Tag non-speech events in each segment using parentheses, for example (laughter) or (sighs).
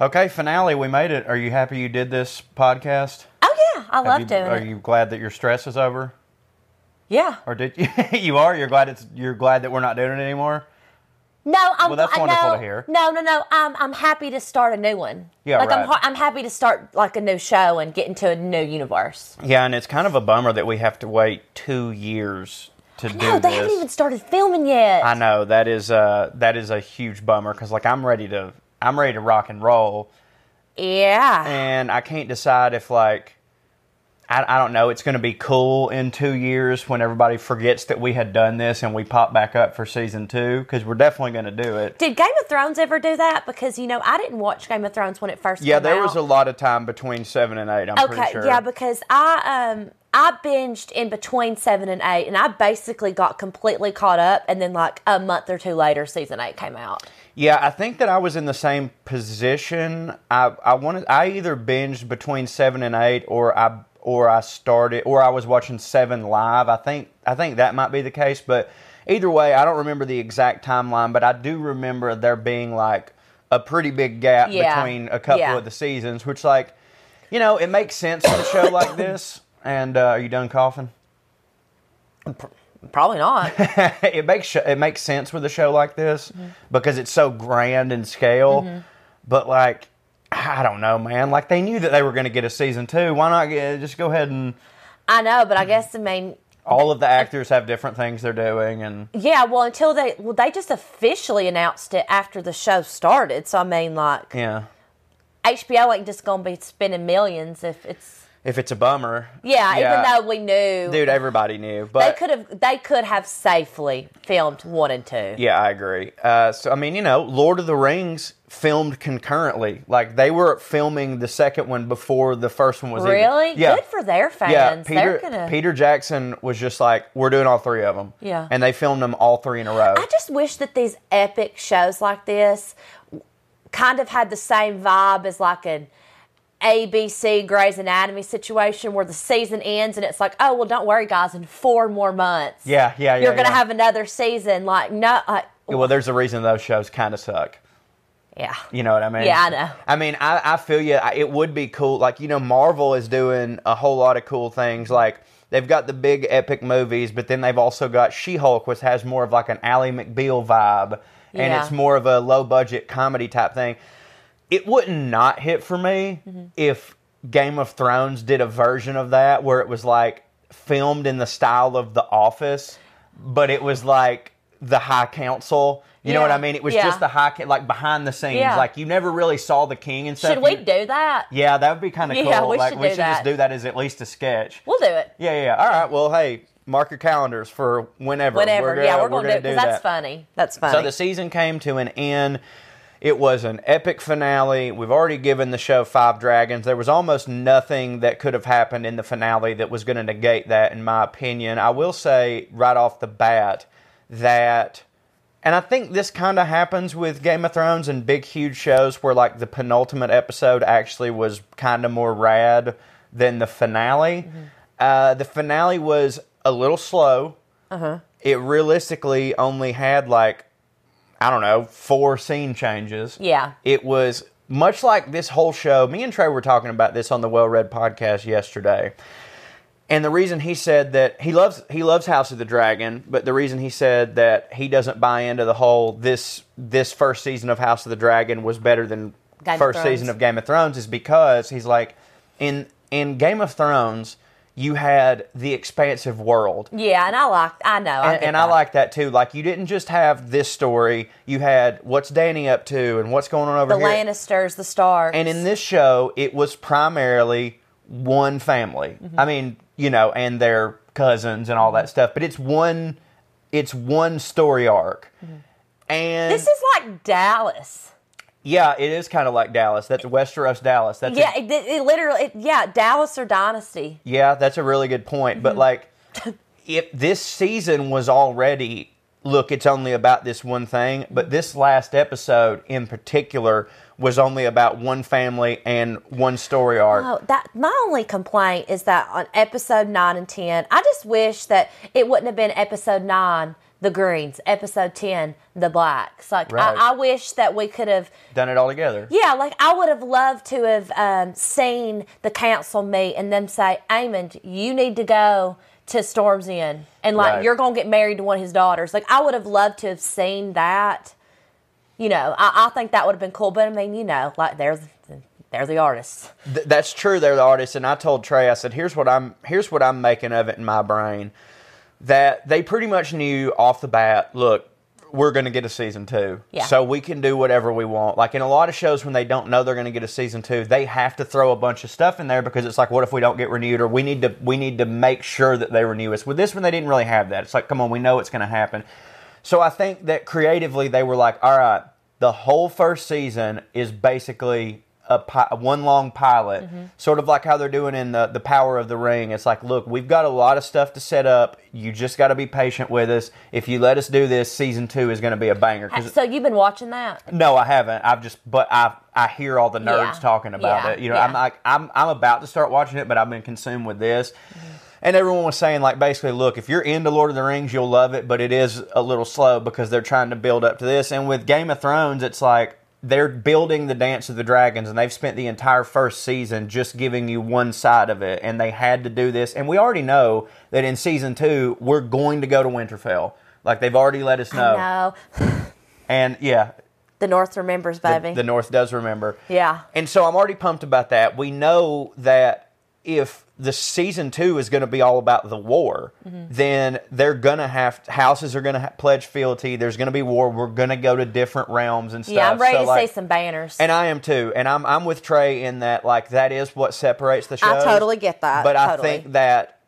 Okay, finale. We made it. Are you happy you did this podcast? Oh yeah, I Have love you- doing Are it. you glad that your stress is over, Yeah. or did you? (laughs) you are. You're glad it's. You're glad that we're not doing it anymore. No, I'm. Well, that's wonderful no, to hear. No, no, no. I'm. I'm happy to start a new one. Yeah, like I'm. right. I'm happy to start like a new show and get into a new universe. Yeah, and it's kind of a bummer that we have to wait two years to do No, they this. haven't even started filming yet. I know that is uh that is a huge bummer because like I'm ready to I'm ready to rock and roll, yeah. and I can't decide if like I, I don't know it's going to be cool in two years when everybody forgets that we had done this and we pop back up for season two because we're definitely going to do it. Did Game of Thrones ever do that? Because you know I didn't watch Game of Thrones when it first. Yeah, there out. was a lot of time between seven and eight. I'm Okay, pretty sure. yeah, because I um I binged in between seven and eight, and I basically got completely caught up, and then like a month or two later, season eight came out. Yeah, I think that I was in the same position. I I wanted I either binged between seven and eight, or I or I started, or I was watching seven live. I think I think that might be the case, but either way, I don't remember the exact timeline, but I do remember there being like a pretty big gap Yeah. between a couple Yeah. of the seasons, which like you know it makes sense in a show like this. And uh, are you done coughing? Probably not. (laughs) it makes it makes sense with a show like this Mm-hmm. because it's so grand in scale. But like, I don't know, man. Like they knew that they were going to get a season two. Why not get, just go ahead and I know, but I guess the main. all of the actors have different things they're doing, and yeah. Well, until they well, they just officially announced it after the show started. So I mean, like yeah. HBO ain't just gonna be spending millions if it's If it's a bummer, yeah. Even though we knew, dude, everybody knew, but they could have they could have safely filmed one and two. Yeah, I agree. Uh, so I mean, you know, Lord of the Rings filmed concurrently. Like they were filming the second one before the first one was. even- Really? Yeah. Good for their fans. Yeah, Peter. Gonna. Peter Jackson was just like, "We're doing all three of them." Yeah. and they filmed them all three in a row. I just wish that these epic shows like this kind of had the same vibe as like an ABC Grey's Anatomy situation where the season ends and it's like, oh well, don't worry, guys, in four more months, yeah, yeah, yeah. you're gonna yeah. have another season. Like no, uh, like, Well, there's a reason those shows kind of suck. yeah, You know what I mean? Yeah, I know. I mean, I, I feel you. I- It would be cool. Like, you know, Marvel is doing a whole lot of cool things. Like, they've got the big epic movies, but then they've also got She Hulk, which has more of like an Ally McBeal vibe, and Yeah. it's more of a low budget comedy type thing. It wouldn't not hit for me Mm-hmm. if Game of Thrones did a version of that where it was like filmed in the style of The Office, but it was like the High Council. You know what I mean? It was Yeah. just the high, like behind the scenes. Yeah. Like you never really saw the king and stuff. should we You- do that? Yeah, that would be kind of Yeah, cool. we like should we do should just do that as at least a sketch. We'll do it Yeah, yeah. yeah. All right. Well, hey, mark your calendars for whenever. whenever. We're yeah, gonna- we're gonna, do it because that. that's funny. That's funny. So the season came to an end. It was an epic finale. We've already given the show five dragons. There was almost nothing that could have happened in the finale that was going to negate that, in my opinion. I will say right off the bat that, and I think this kind of happens with Game of Thrones and big, huge shows where like the penultimate episode actually was kind of more rad than the finale. Uh, the finale was a little slow. It realistically only had like I don't know, four scene changes. Yeah. It was much like this whole show. Me and Trey were talking about this on the Well Read podcast yesterday. And the reason he said that he loves he loves House of the Dragon, but the reason he said that he doesn't buy into the whole this this first season of House of the Dragon was better than Game first Thrones. season of Game of Thrones is because he's like in in Game of Thrones, you had the expansive world. Yeah, and I like. I know. I And, and I like that too. Like you didn't just have this story; you had what's Danny up to and what's going on over the here. Lannisters, the Starks. And in this show, it was primarily one family. Mm-hmm. I mean, you know, and their cousins and all that stuff. But it's one, it's one story arc. And Mm-hmm. this is like Dallas. Yeah, it is kind of like Dallas. That's Westeros Dallas. That's a- Yeah, it, it literally. It, yeah, Dallas or Dynasty. Yeah, that's a really good point. Mm-hmm. But like, if this season was already look, it's only about this one thing, but this last episode in particular was only about one family and one story arc. Oh, that my only complaint is that on episode nine and ten, I just wish that it wouldn't have been episode nine, the greens, episode ten, the blacks. Like Right. I, I wish that we could have. Done it all together. Yeah, like I would have loved to have um, seen the council meet and them say, "Aemond, you need to go to Storm's End, and like Right. you're gonna get married to one of his daughters." Like I would have loved to have seen that. You know, I, I think that would have been cool. But I mean, you know, like there's they're the artists. Th- that's true. They're the artists, and I told Trey, I said, "Here's what I'm. Here's what I'm making of it in my brain. That they pretty much knew off the bat. Look, we're going to get a season two, Yeah. so we can do whatever we want. Like in a lot of shows, when they don't know they're going to get a season two, they have to throw a bunch of stuff in there because it's like, what if we don't get renewed, or we need to we need to make sure that they renew us. With this one, they didn't really have that. It's like, come on, we know it's going to happen. So I think that creatively they were like, all right, the whole first season is basically a pi- one long pilot, mm-hmm. sort of like how they're doing in the the Power of the Ring. It's like, look, we've got a lot of stuff to set up. You just got to be patient with us. If you let us do this, season two is going to be a banger. So you've been watching that? no, I haven't. I've just, but I I hear all the nerds Yeah. talking about Yeah. it. You know, Yeah. I'm like, I'm I'm about to start watching it, but I've been consumed with this. Mm-hmm. And everyone was saying like basically, look, if you're into Lord of the Rings, you'll love it, but it is a little slow because they're trying to build up to this. And with Game of Thrones, it's like they're building the Dance of the Dragons, and they've spent the entire first season just giving you one side of it, and they had to do this. And we already know that in season two, we're going to go to Winterfell. Like they've already let us know. No. (laughs) And yeah, The North remembers, the, baby. the North does remember. Yeah. And so I'm already pumped about that. We know that if the season two is going to be all about the war, Mm-hmm. then they're going to have houses are going to ha- pledge fealty. There's going to be war. We're going to go to different realms and stuff. yeah, I'm ready So, to like- see some banners. And I am too. And I'm I'm with Trey in that like that is what separates the show. I totally get that. But I think that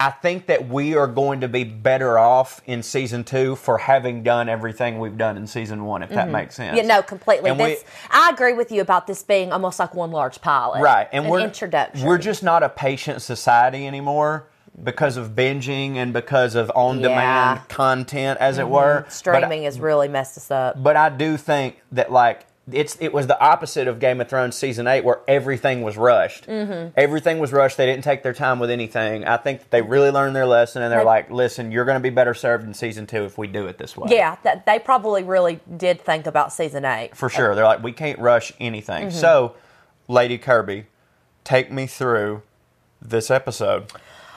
I think that we are going to be better off in season two for having done everything we've done in season one, if that makes sense. Mm-hmm. yeah, no, completely. And we- I agree with you about this being almost like one large pilot. right and An we're introduction. we're just not a patient society anymore because of binging and because of on demand Yeah. Mm-hmm. content as it were Streaming has really messed us up. but I do think that like it's it was the opposite of Game of Thrones season eight where everything was rushed. Mm-hmm. Everything was rushed. They didn't take their time with anything. I think that they really learned their lesson and they're They- like, listen, you're going to be better served in season two if we do it this way. Yeah, that, they probably really did think about season eight. for sure. They're like, we can't rush anything. Mm-hmm. So, Lady Kirby, take me through this episode.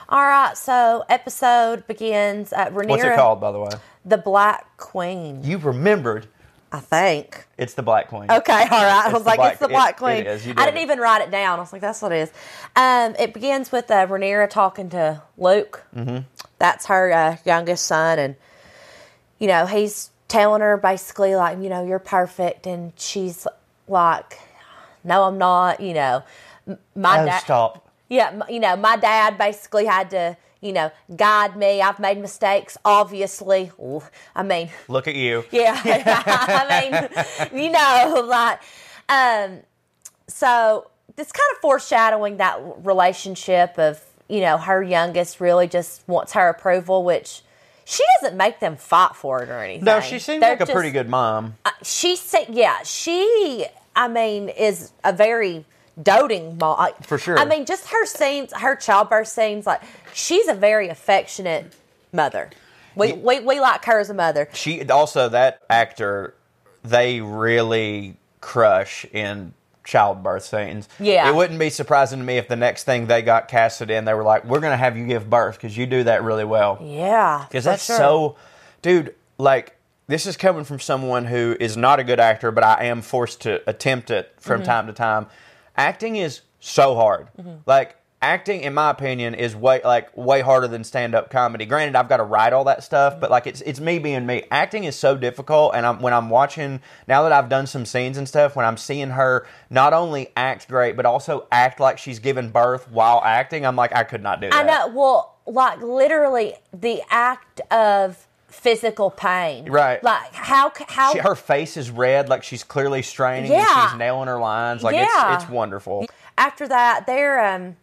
All right, so episode begins at Rhaenyra, What's it called, by the way? the Black Queen. You remembered. I think. It's the Black Queen. Okay, all right. I was like, Black- it's the Black it Queen. is. You I did didn't it. even write it down. I was like, that's what it is. Um, it begins with uh, Rhaenyra talking to Luke. Mm-hmm. That's her uh, youngest son, and you know he's telling her basically like, you know, you're perfect, and she's like, no, I'm not. You know, my Oh, dad. stop. Yeah, you know, my dad basically had to, you know, guide me. I've made mistakes, obviously. Ooh, I mean, Look at you. (laughs) yeah, (laughs) I mean, you know, like, um, so it's kind of foreshadowing that relationship of, you know, her youngest really just wants her approval, which she doesn't make them fight for it or anything. No, she seems They're like a pretty good mom. She said, yeah, she, I mean, is a very doting mom. Like, For sure. I mean, just her scenes, her childbirth scenes, like, she's a very affectionate mother. We, we, we like her as a mother. She also that actor, they really crush in childbirth scenes. Yeah. it wouldn't be surprising to me if the next thing they got casted in, they were like, "We're going to have you give birth because you do that really well." Yeah. Because that's sure. so, dude. Like this is coming from someone who is not a good actor, but I am forced to attempt it from Mm-hmm. time to time. Acting is so hard. Mm-hmm. Like acting, in my opinion, is way like way harder than stand up comedy. Granted, I've got to write all that stuff, but like it's it's me being me. Acting is so difficult, and I'm when I'm watching now that I've done some scenes and stuff, when I'm seeing her not only act great but also act like she's giving birth while acting, I'm like I could not do that. I know. Well, like literally the act of physical pain. Right. Like how how She, her face is red, like she's clearly straining Yeah. and she's nailing her lines. Like Yeah. it's it's wonderful. after that they're um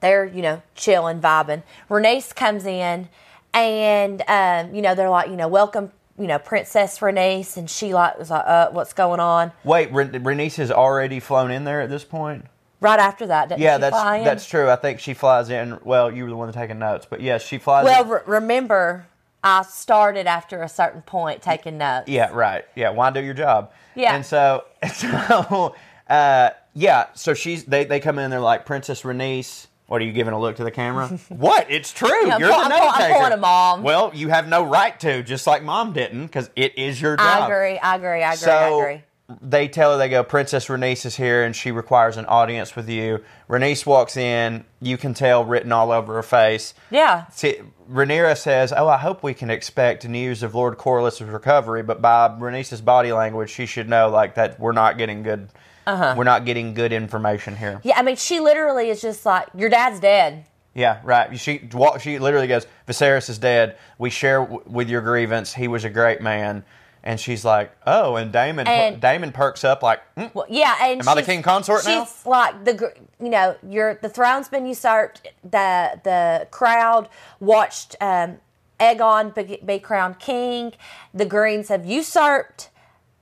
they're you know chilling vibing Rhaenys comes in and um you know they're like you know welcome you know princess Rhaenys and she like was like uh what's going on Wait, Ren- Rhaenys has already flown in there at this point. right after that Yeah, that's that's true. I think she flies in. Well, you were the one taking notes, but yes, she flies. well in. re- remember I started after a certain point taking notes Yeah, right. Yeah, why do your job? Yeah. And so, (laughs) so uh, yeah, so she's they, they come in and they're like Princess Rhaenys. What are you giving a look to the camera? (laughs) what? It's true. You're pull- the note pull- I'm taker. a mom. Well, you have no right to, just like mom didn't, because it is your job. I agree I agree I agree So I agree they tell her they go, Princess Rhaenys is here and she requires an audience with you. Rhaenys walks in, you can tell written all over her face. yeah See, Rhaenyra says, "Oh, I hope we can expect news of Lord Corliss's recovery." But by Rhaenys's body language, she should know like that we're not getting good. Uh-huh. We're not getting good information here. yeah I mean she literally is just like your dad's dead Yeah, right. She she literally goes, "Viserys is dead. We share w- with your grievance. He was a great man." And she's like, "Oh," and Daemon And- Daemon perks up like, "Mm, Well, yeah, and Am I the she's- king consort now? She's like the gr- you know your the throne's been usurped. The the crowd watched um, Aegon be, be crowned king. The Greens have usurped.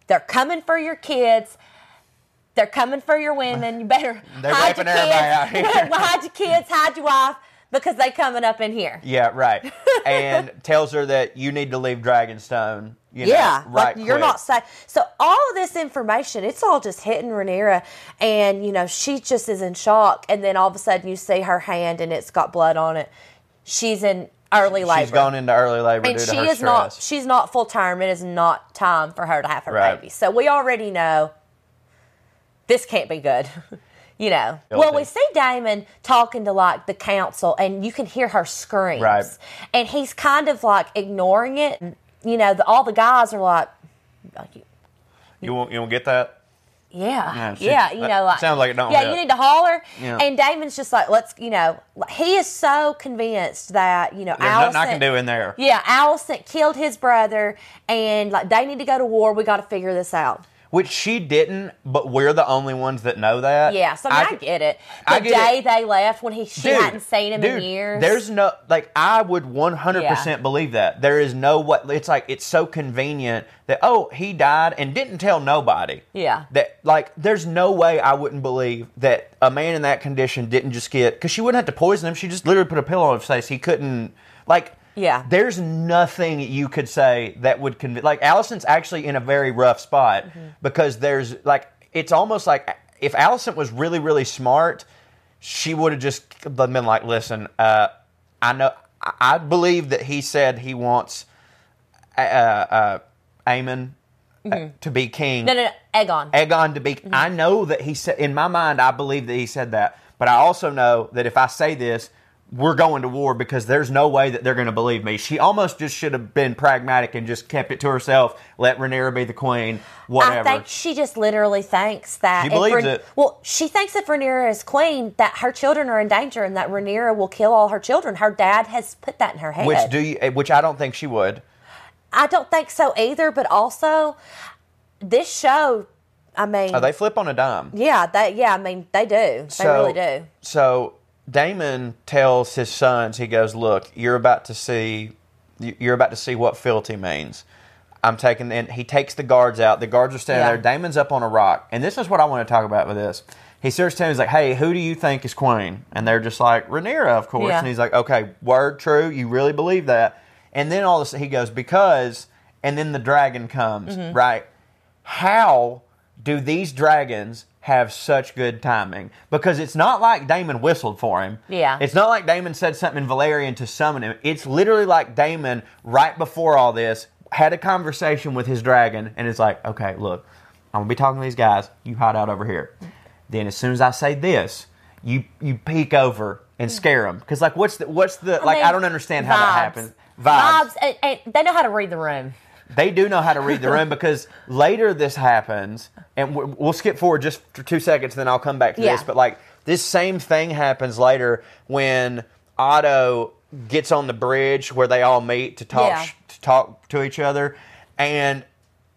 They're coming for your kids. They're coming for your women. You better (laughs) They're hide your raping everybody out kids. (laughs) here." hide your kids. Hide your wife because they coming up in here. yeah, right," (laughs) and tells her that you need to leave Dragonstone. You know, Yeah, right. like you're quick. not safe. So all of this information, it's all just hitting Rhaenyra, and you know she just is in shock. And then all of a sudden you see her hand and it's got blood on it. She's in early labor. She's gone into early labor and she is not. She's not full term. It is not time for her to have her Right. baby. So we already know this can't be good. (laughs) You know, Guilty. well, we see Daemon talking to like the council, and you can hear her screams, Right. and he's kind of like ignoring it. And, you know, the, all the guys are like, like You you won't you won't get that? Yeah, Yeah, she- yeah, you know, like sounds like it don't Yeah, hit. you need to holler. Yeah. And Daemon's just like, let's, you know, he is so convinced that you know, There's Alicent, nothing I can do in there. Yeah, Alicent killed his brother, and like they need to go to war. We got to figure this out. Which she didn't, but we're the only ones that know that. Yeah, so I, mean, I, c- get it. The I get day it. they left, when he she Dude, hadn't seen him dude, in years. There's no like I would 100% believe that. There is no what it's like it's so convenient that oh, he died and didn't tell nobody. Yeah. That like there's no way I wouldn't believe that a man in that condition didn't just get cuz she wouldn't have to poison him. She just literally put a pillow on his face. He couldn't like Yeah. There's nothing you could say that would convince like Alicent's actually in a very rough spot Mm-hmm. because there's like it's almost like if Alicent was really really smart she would have just been like, "Listen, uh, I know, I believe that he said he wants uh, uh, Aemon uh, to be king, no, no, no, Egon. Aegon to be. Mm-hmm. I know that he said in my mind, I believe that he said that, but I also know that if I say this, we're going to war because there's no way that they're going to believe me. She almost just should have been pragmatic and just kept it to herself. Let Rhaenyra be the queen. Whatever. I think she just literally thinks that. She believes Rhaen- it. Well, she thinks if Rhaenyra is queen, that her children are in danger and that Rhaenyra will kill all her children. Her dad has put that in her head. which do you? eh, Which I don't think she would. I don't think so either, but also this show, I mean, Oh, they flip on a dime. yeah, they, yeah, I mean, they do. They really do. So Daemon tells his sons, he goes, "Look, you're about to see, you're about to see what fealty means." I'm taking, and he takes the guards out. The guards are standing Yeah. there. Daemon's up on a rock, and this is what I want to talk about with this. He starts telling, he's like, "Hey, who do you think is queen?" And they're just like, "Rhaenyra, of course." Yeah. And he's like, "Okay, word true. You really believe that?" And then all of a sudden he goes, "Because," and then the dragon comes, Mm-hmm. right? How do these dragons have such good timing? Because it's not like Daemon whistled for him. Yeah. It's not like Daemon said something in Valyrian to summon him. It's literally like Daemon, right before all this, had a conversation with his dragon and it's like, okay, look, I'm going to be talking to these guys. You hide out over here. Then as soon as I say this, you you peek over and scare them because like what's the what's the like mean, I don't understand how that happens. Vibes. Vibes, and, and they know how to read the room. They do know how to read the room because later this happens, and we- we'll skip forward just for two seconds, then I'll come back to Yeah. this. But like this same thing happens later when Otto gets on the bridge where they all meet to talk Yeah. to talk to each other, and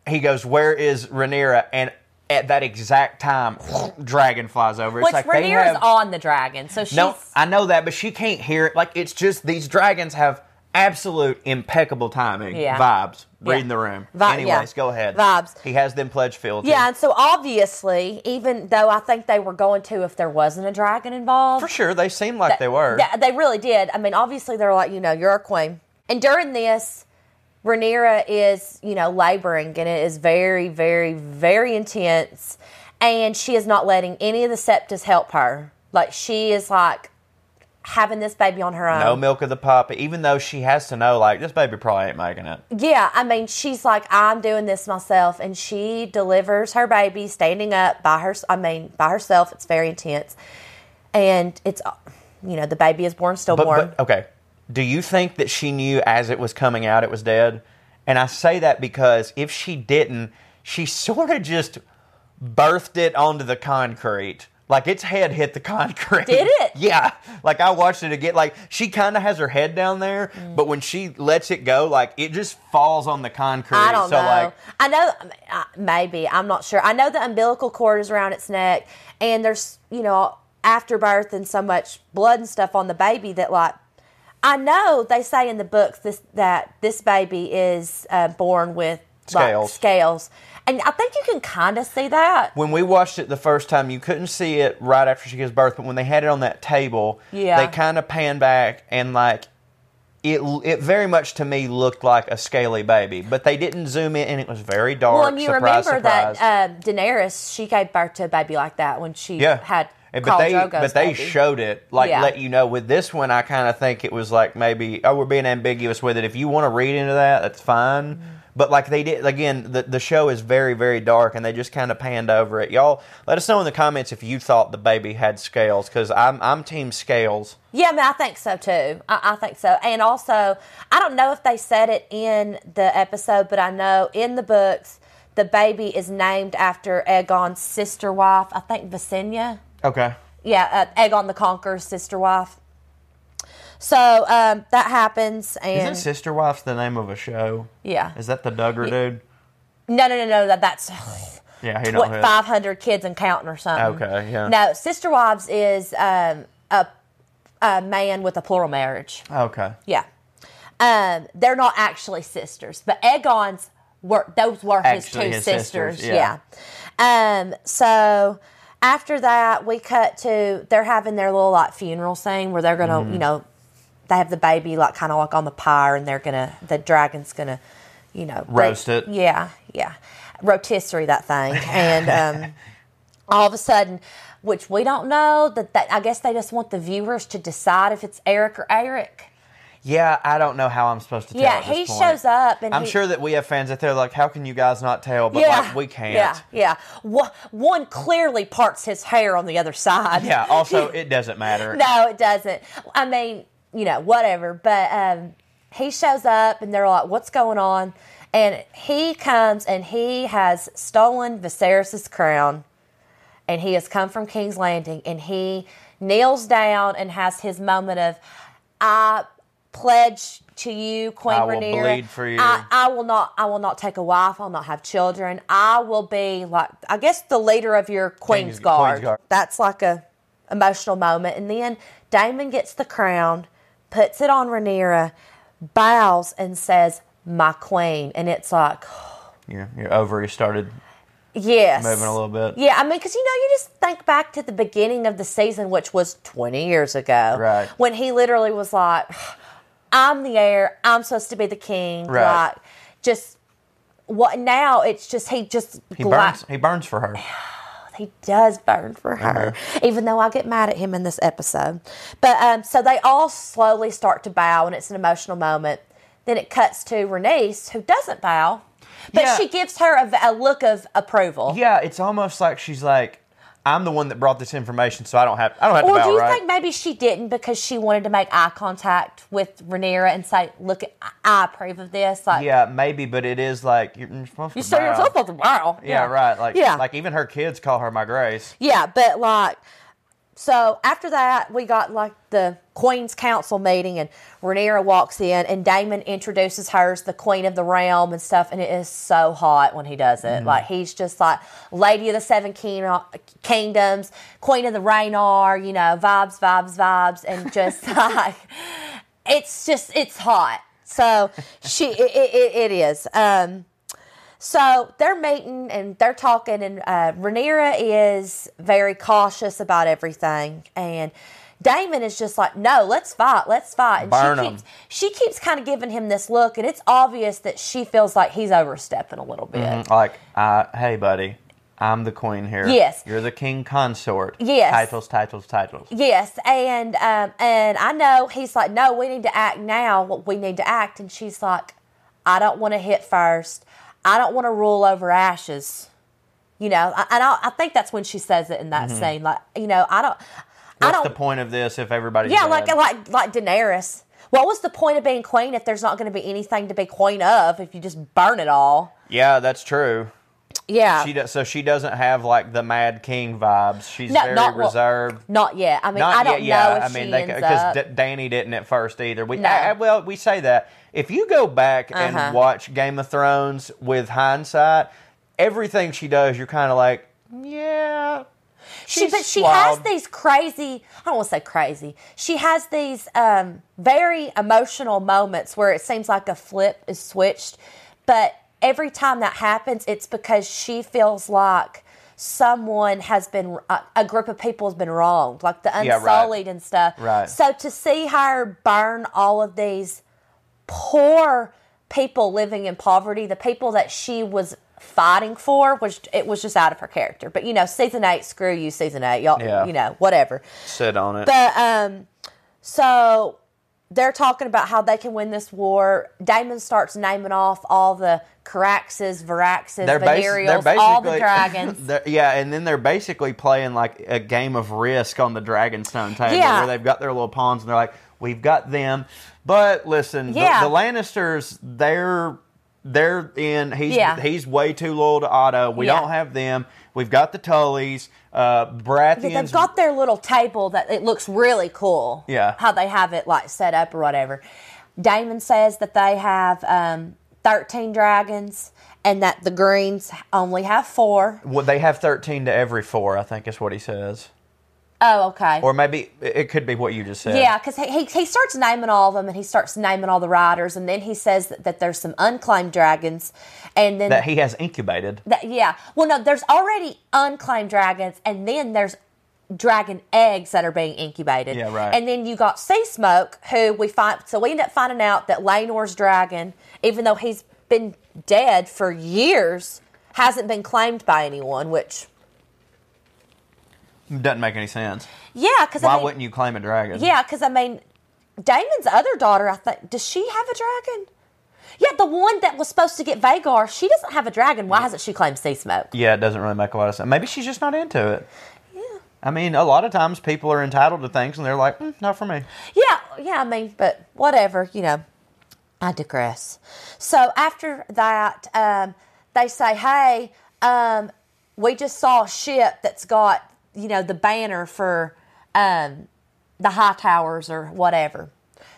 he goes, "Where is Rhaenyra?" And at that exact time, dragon flies over. It's Which like Rhaenyra's have, on the dragon, so she's no, I know that, but she can't hear it. Like it's just these dragons have absolute impeccable timing. Yeah. Vibes. Yeah. Reading the room. Vi- Anyways, yeah. go ahead. Vibes. He has them pledge fealty. yeah. And so obviously, even though I think they were going to if there wasn't a dragon involved, For sure, they seem like they were. Th- they really did. I mean, obviously, they're like, you know, you're a queen. And during this, Rhaenyra is, you know, laboring, and it is very, very, very intense. And she is not letting any of the septas help her. Like, she is like having this baby on her own. no milk of the poppy, even though she has to know, like, this baby probably ain't making it. Yeah, I mean, she's like, I'm doing this myself, and she delivers her baby standing up by her. I mean, by herself. It's very intense, and it's, you know, the baby is born But, stillborn. but okay, do you think that she knew as it was coming out it was dead? And I say that because if she didn't, she (laughs) sort of just birthed it onto the concrete. Like its head hit the (laughs) concrete. Did it? Yeah. Like I watched it again. Like she kind of has her head down there, but when she lets it go, like it just falls on the concrete. I don't so know. like I know uh, maybe I'm not sure. I know the umbilical cord is around its neck, and there's you know afterbirth and so much blood and stuff on the baby that like I know they say in the books this that this baby is uh, born with like, Scales. And I think you can kind of see that. when we watched it the first time, you couldn't see it right after she gives birth, but when they had it on that table, Yeah. they kind of panned back and like it. It very much to me looked like a scaly baby, but they didn't zoom in, and it was very dark. Well, and you surprise, remember surprise. that uh, Daenerys she gave birth to a baby like that when she yeah, had Khal but they Drogo's but they baby. showed it like Yeah. let you know. With this one, I kind of think it was like maybe oh we're being ambiguous with it. If you want to read into that, that's fine. Mm-hmm. But like they did again, the the show is very very dark, and they just kind of panned over it. Y'all, let us know in the comments if you thought the baby had scales, because I'm I'm team scales. Yeah, I mean, I think so too. I, I think so. And also, I don't know if they said it in the episode, but I know in the books, the baby is named after Aegon's sister wife, I think Visenya. Okay. Yeah, uh, Aegon the Conqueror's sister wife. So um, that happens, and Isn't Sister Wives the name of a show? yeah, Is that the Duggar dude? no, no, no, no, that that's (sighs) Yeah, he don't five hundred kids and counting or something. Okay, yeah. No, Sister Wives is um, a a man with a plural marriage. Okay. Yeah. Um, they're not actually sisters, but Aegon's were those were his two his sisters. sisters, yeah. yeah. Um, so after that, we cut to they're having their little like funeral thing where they're gonna, Mm-hmm. you know, they have the baby like kind of like on the pyre, and they're gonna the dragon's gonna, you know, break- Roast it. Yeah, yeah, rotisserie that thing, (laughs) and um, all of a sudden. Which we don't know that, that I guess they just want the viewers to decide if it's Eric or Eric. Yeah, I don't know how I'm supposed to tell. Yeah, he point. shows up and I'm he- sure that we have fans out there like, how can you guys not tell? But like, we can't. Yeah, yeah. One clearly parts his hair on the other side. Yeah, Also, (laughs) it doesn't matter. no, it doesn't. I mean, you know, whatever. But um, he shows up and they're like, "What's going on?" And he comes and he has stolen Viserys' crown, and he has come from King's Landing, and he kneels down and has his moment of, "I pledge." To you, Queen I will Rhaenyra, bleed for you. I, I will not. I will not take a wife. I will not have children. I will be like, I guess, the leader of your Queen's, Queen's- Guard. Queen's Guard. That's like a emotional moment. And then Daemon gets the crown, puts it on Rhaenyra, bows, and says, "My queen." And it's like, Your, your ovary started yes, moving a little bit. Yeah, I mean, because you know, you just think back to the beginning of the season, which was 20 years ago, Right. When he literally was like, (sighs) "I'm the heir. I'm supposed to be the king." Right. Like, just what? Now it's just he just He gla- burns. He burns for her. (sighs) (sighs) he does burn for her, Uh-huh. even though I get mad at him in this episode. But um, so they all slowly start to bow, and it's an emotional moment. Then it cuts to Rhaenys, who doesn't bow, but Yeah. she gives her a, a look of approval. Yeah, it's almost like she's like, I'm the one that brought this information, so I don't have I don't have to Or do you right. think maybe she didn't because she wanted to make eye contact with Rhaenyra and say, "Look, I approve of this." Like, yeah, maybe, but it is like you're, supposed to you say bow. you're supposed to bow. Yeah, right. Like, yeah, like even her kids call her my grace. yeah, but like, so after that, we got like the Queen's Council meeting, and Rhaenyra walks in, and Daemon introduces her as the Queen of the Realm and stuff, and it is so hot when he does it. Like he's just like Lady of the Seven King- Kingdoms, Queen of the Rhoynar, you know, vibes, vibes, vibes, and just (laughs) like it's just it's hot. So she it, it, it is. Um, so they're meeting and they're talking, and uh, Rhaenyra is very cautious about everything, and Daemon is just like, "No, let's fight, let's fight." And Burn she keeps she keeps kind of giving him this look, and it's obvious that she feels like he's overstepping a little bit. Like, uh, hey, buddy, I'm the queen here. Yes. You're the king consort. Yes. Titles, titles, titles. Yes, and um, and I know he's like, no, we need to act now. We need to act, and she's like, I don't want to hit first. I don't want to rule over ashes. You know, I- and I, I think that's when she says it in that scene. Like, you know, I don't, I Mm-hmm. What's don't. the point of this if everybody's yeah, dead? like like like Daenerys. What was the point of being queen if there's not going to be anything to be queen of if you just burn it all? yeah, that's true. Yeah, She does, so she doesn't have like the Mad King vibes. She's No, very not reserved. not yet. I mean, Not I don't yet, yeah. know if I mean, because Danny didn't at first either. We No. I- well, we say that if you go back Uh-huh. and watch Game of Thrones with hindsight, everything she does, you're kind of like, yeah. She, but she has these crazy. I don't want to say crazy. She has these um, very emotional moments where it seems like a flip is switched, but every time that happens, it's because she feels like someone has been a, group of people has been wronged, like the Yeah, right. unsullied and stuff. Right. So to see her burn all of these poor people living in poverty, the people that she was fighting for which it was just out of her character. But you know, season eight, screw you, season eight, y'all. Yeah. You know, whatever. sit on it. But um, so they're talking about how they can win this war. Daemon starts naming off all the Caraxes, Varaxes, they're, basi- all the (laughs) dragons. (laughs) yeah, and then they're basically playing like a game of Risk on the Dragonstone table, Yeah. where they've got their little pawns, and they're like, "We've got them." But listen, the- the, Lannisters, they're they're in. He's Yeah. he's way too loyal to Otto. We Yeah. don't have them. We've got the Tullys, uh, Baratheons. Yeah, they've got their little table that it looks really cool. Yeah. How they have it like set up or whatever. Daemon says that they have um, 13 dragons and that the Greens only have four. well, they have thirteen to every four. I think is what he says, Oh, okay. or maybe it could be what you just said. yeah, because he, he, he starts naming all of them and he starts naming all the riders, and then he says that, that there's some unclaimed dragons, and then that he has incubated. That, yeah. Well, no, there's already unclaimed dragons, and then there's dragon eggs that are being incubated. Yeah, right. And then you got Sea Smoke, who we find. So we end up finding out that Laenor's dragon, even though he's been dead for years, hasn't been claimed by anyone. Which, Doesn't make any sense. yeah, because Why I mean, wouldn't you claim a dragon? Yeah, because I mean, Daemon's other daughter, I think, does she have a dragon? Yeah, the one that was supposed to get Vhagar, she doesn't have a dragon. Why hasn't she claimed Sea Smoke? Yeah, it doesn't really make a lot of sense. Maybe she's just not into it. Yeah. I mean, a lot of times people are entitled to things and they're like, mm, not for me. Yeah, yeah, I mean, but whatever, you know. I digress. So after that, um, they say, hey, um, we just saw a ship that's got, you know, the banner for um, the Hightowers or whatever.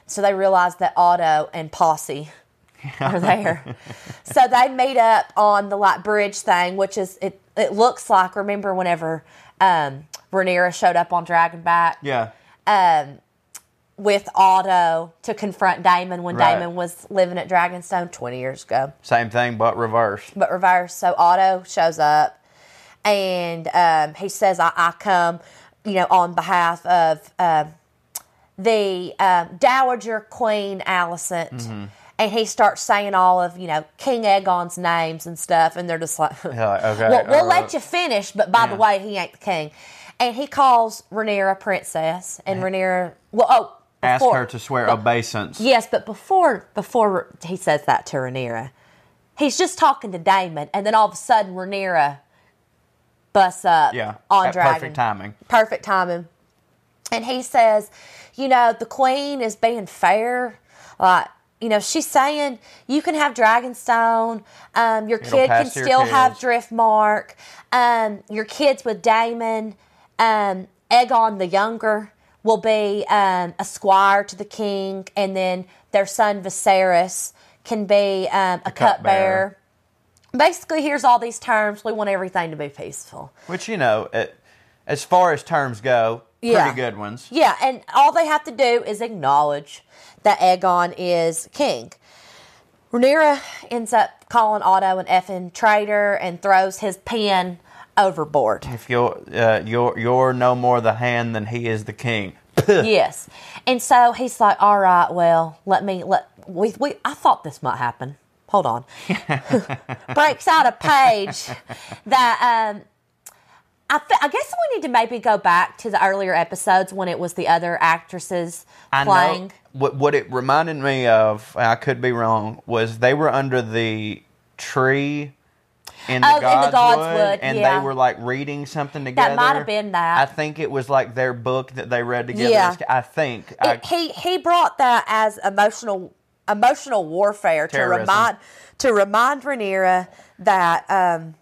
So they realize that Otto and Posse (laughs) are there. so they meet up on the like bridge thing, which is it. It looks like remember whenever um, Rhaenyra showed up on Dragonback Yeah. with Otto to confront Daemon when Right. Daemon was living at Dragonstone 20 years ago. Same thing, but reverse. But reverse. So Otto shows up and um, he says, I, I come, you know, on behalf of um, the um, Dowager Queen Alicent. Mm-hmm. And he starts saying all of, you know, King Aegon's names and stuff. And they're just like, (laughs) Yeah, like, okay, well, we'll right. let you finish, but by the way, he ain't the king. And he calls Rhaenyra princess. And Rhaenyra, well, oh, Ask her to swear obeisance. Yes, but before before he says that to Rhaenyra, he's just talking to Daemon, and then all of a sudden Rhaenyra busts up Yeah, on Dragon. perfect timing. Perfect timing. And he says, you know, the queen is being fair. Like, you know, she's saying you can have Dragonstone. Um, your It'll kid can your still have kids." Driftmark. Um, your kids with Daemon, um, Aegon the younger will be um, a squire to the king, and then their son Viserys can be um, a cupbearer. cupbearer. Basically, here's all these terms. We want everything to be peaceful. Which you know, it, as far as terms go, Yeah. pretty good ones. Yeah, and all they have to do is acknowledge that Aegon is king. Rhaenyra ends up calling Otto an effing traitor and throws his pen overboard. If you're uh, you're you're no more the hand than he is the king. yes, and so he's like, "All right, well, let me let we we I thought this might happen. Hold on." (laughs) Breaks out a page that um. I, fe- I guess we need to maybe go back to the earlier episodes when it was the other actresses I playing. know what what it reminded me of. I could be wrong. Was they were under the tree in the, Oh, in the Godswood, Godswood, and yeah. they were like reading something together. That might have been that. I think it was like their book that they read together. Yeah. I think. I, he he brought that as emotional emotional warfare to remind to remind Rhaenyra that um,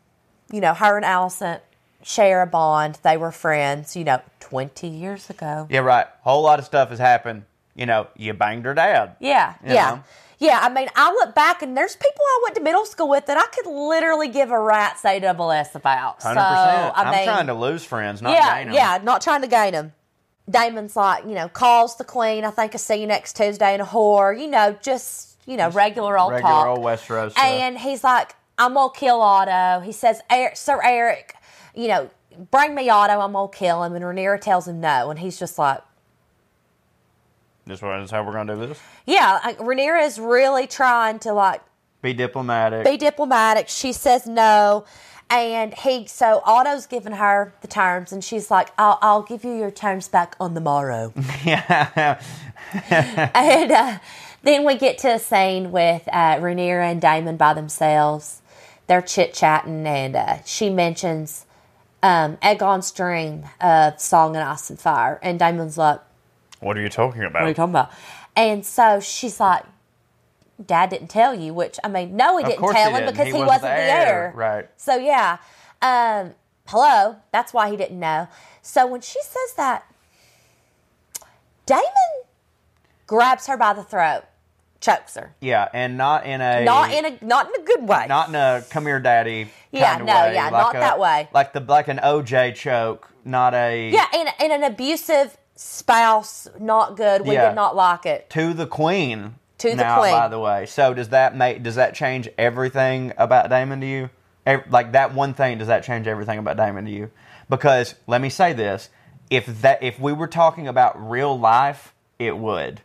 you know her and Alicent share a bond. They were friends. You know, twenty years ago. yeah, right. A whole lot of stuff has happened. You know, you banged her dad. Yeah, yeah. know? Yeah, I mean, I look back and there's people I went to middle school with that I could literally give a rat's a double S about. Hundred So, percent. I'm mean, trying to lose friends, not yeah, gain 'em. yeah, not trying to gain them. Daemon's like, you know, calls the queen. I think I see you next Tuesday in a whore. You know, just you know, regular old regular talk. old Westeros stuff. And he's like, I'm gonna kill Otto. He says, "Er- Sir Erryk, you know, bring me Otto. I'm gonna kill him. And Rhaenyra tells him no, and he's just like, This is how we're gonna do this. yeah. Like, Rhaenyra is really trying to like Be diplomatic. be diplomatic. She says no. And he, so Otto's giving her the terms, and she's like, I'll, I'll give you your terms back on the morrow. (laughs) yeah. (laughs) and uh, then we get to a scene with uh, Rhaenyra and Daemon by themselves. They're chit chatting, and uh, she mentions um, Aegon's dream of Song and Ice and Fire. And Daemon's like, What are you talking about? What are you talking about? And so she's like, Dad didn't tell you, which I mean, no, he didn't tell he him didn't. because He he, wasn't wasn't the heir. Right. So yeah. Um, hello. That's why he didn't know. So when she says that, Daemon grabs her by the throat, chokes her. Yeah, and not in a Not in a not in a good way. not in a come here, daddy. Yeah, kind no, way. yeah, like not a- that way. Like the like an OJ choke, not a yeah, in, in an abusive spouse, not good. We Yeah. did not like it. to the queen. To the now. By the way, so does that make does that change everything about Daemon to you? Like that one thing, does that change everything about Daemon to you? Because let me say this: if that if we were talking about real life, it would.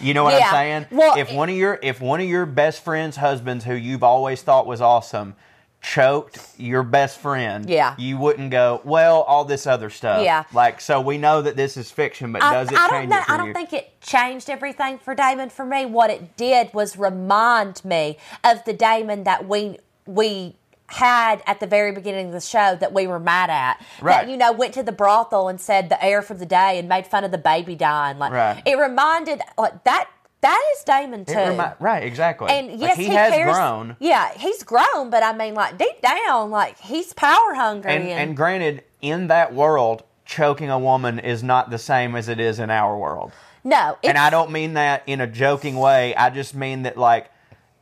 You know what Yeah. I'm saying? Well, if one of your if one of your best friends' husbands, who you've always thought was awesome, choked your best friend, Yeah. you wouldn't go well. All this other stuff, Yeah. Like so, we know that this is fiction, but I, does it I change don't know. it for I don't you? think it changed everything for Daemon. For me, what it did was remind me of the Daemon that we we had at the very beginning of the show that we were mad at. Right. That you know went to the brothel and said the air for the day and made fun of the baby dying. Like Right. it reminded like that. That is Daemon too. Remi- right, exactly. And Like, yes, he, he, has cares. grown. Yeah, he's grown, but I mean, like deep down, like he's power hungry. And, And, and granted, in that world, choking a woman is not the same as it is in our world. no, And I don't mean that in a joking way. I just mean that, like,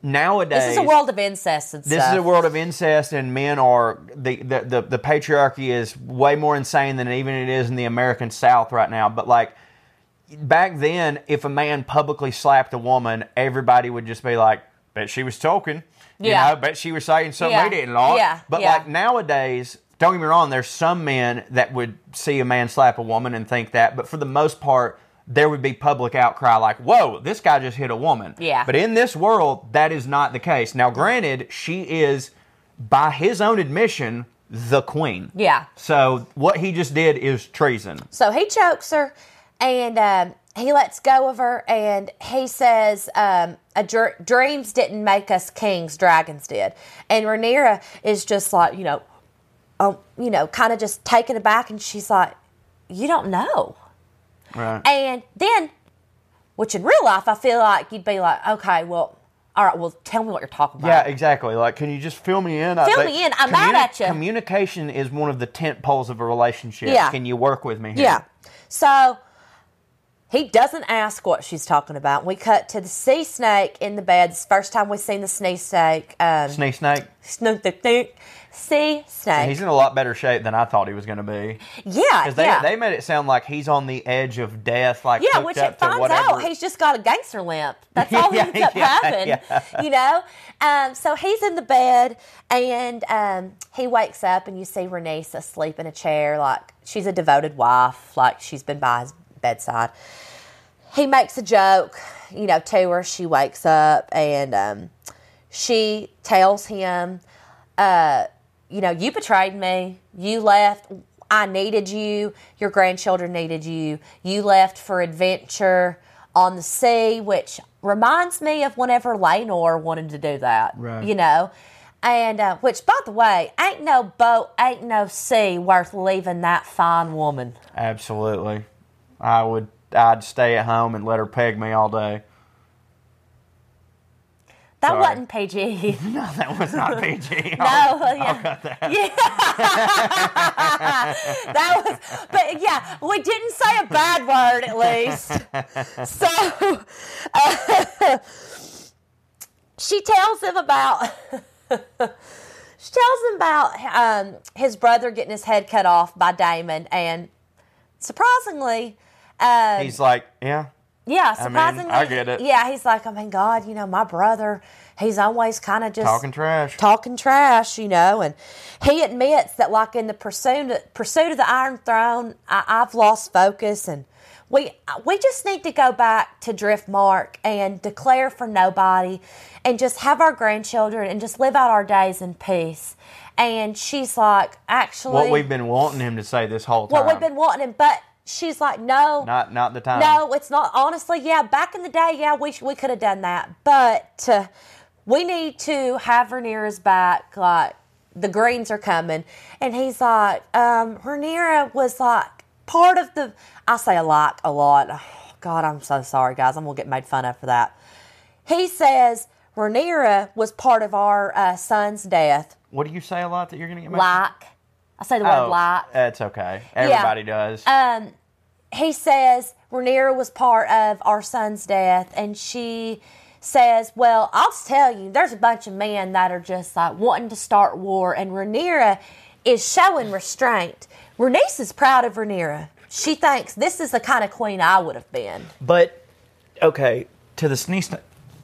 nowadays. This is a world of incest and This stuff. is a world of incest, and men are the, the the the patriarchy is way more insane than even it is in the American South right now. But like back then, if a man publicly slapped a woman, everybody would just be like, "Bet she was talking." You Yeah. know, bet she was saying something Yeah. we didn't like. Yeah. But Yeah. like nowadays, don't get me wrong, there's some men that would see a man slap a woman and think that, but for the most part, there would be public outcry like, whoa, this guy just hit a woman. Yeah. But in this world, that is not the case. Now, granted, she is, by his own admission, the queen. Yeah. So what he just did is treason. So he chokes her, and um, he lets go of her, and he says, um, a dr- "Dreams didn't make us kings; dragons did." And Rhaenyra is just like, you know, um, you know, kind of just taken aback, and she's like, "You don't know." Right. And then, which in real life, I feel like you'd be like, "Okay, well." All right, well, tell me what you're talking about. Yeah, exactly. Like, can you just fill me in? Fill me in. I'm mad at ya. Communication is one of the tent poles of a relationship. Yeah. Can you work with me here? Yeah. So he doesn't ask what she's talking about. We cut to the sea snake in the bed. It's the first time we've seen the sea snake. Um, Snake snake. snook the thing. Sea snake. He's in a lot better shape than I thought he was going to be. yeah, Because they, yeah. they made it sound like he's on the edge of death, like yeah, hooked which up it to finds whatever. out he's just got a gangster limp. That's (laughs) all Yeah, ends up yeah, having. yeah. You know? Um, so he's in the bed and um, he wakes up and you see Rhaenys asleep in a chair, like she's a devoted wife, like she's been by his bedside. He makes a joke, you know, to her. She wakes up and um, she tells him, uh, you know, you betrayed me. You left. I needed you. Your grandchildren needed you. You left for adventure on the sea, which reminds me of whenever Laenor wanted to do that. Right. You know, and uh, which, by the way, ain't no boat, ain't no sea worth leaving that fine woman. Absolutely. I would. I'd stay at home and let her peg me all day. That Sorry. wasn't PG. (laughs) No, that was not PG. (laughs) No, yeah. Yeah. (laughs) that was, but yeah, we didn't say a bad word at least. So, uh, she tells him about, she tells him about um, his brother getting his head cut off by Daemon, and surprisingly, uh, He's like, yeah, yeah, mean, surprisingly, I get it. Yeah, he's like, I mean, God, you know, my brother, he's always kind of just talking trash. talking trash, you know, and he admits that, like in the pursuit pursuit of the Iron Throne, I, I've lost focus, and we we just need to go back to Driftmark and declare for nobody, and just have our grandchildren and just live out our days in peace. And she's like, actually, what we've been wanting him to say this whole time. what we've been wanting, him, but she's like, no, Not, not the time. no, it's not. Honestly, yeah, back in the day, yeah, we we could have done that, but uh, we need to have Rhaenyra's back. Like the Greens are coming, and he's like, um, Rhaenyra was like part of the. I say a lot, a lot. Oh, (sighs) God, I'm so sorry, guys. I'm gonna get made fun of for that. He says Rhaenyra was part of our uh, son's death. What do you say a lot that you're going to get mad? Like, I say the word Oh, like. That's okay. Everybody does. Um, he says Rhaenyra was part of our son's death, and she says, "Well, I'll tell you, there's a bunch of men that are just like wanting to start war, and Rhaenyra is showing restraint. Rhaenys is proud of Rhaenyra. She thinks this is the kind of queen I would have been. but okay, to the snake,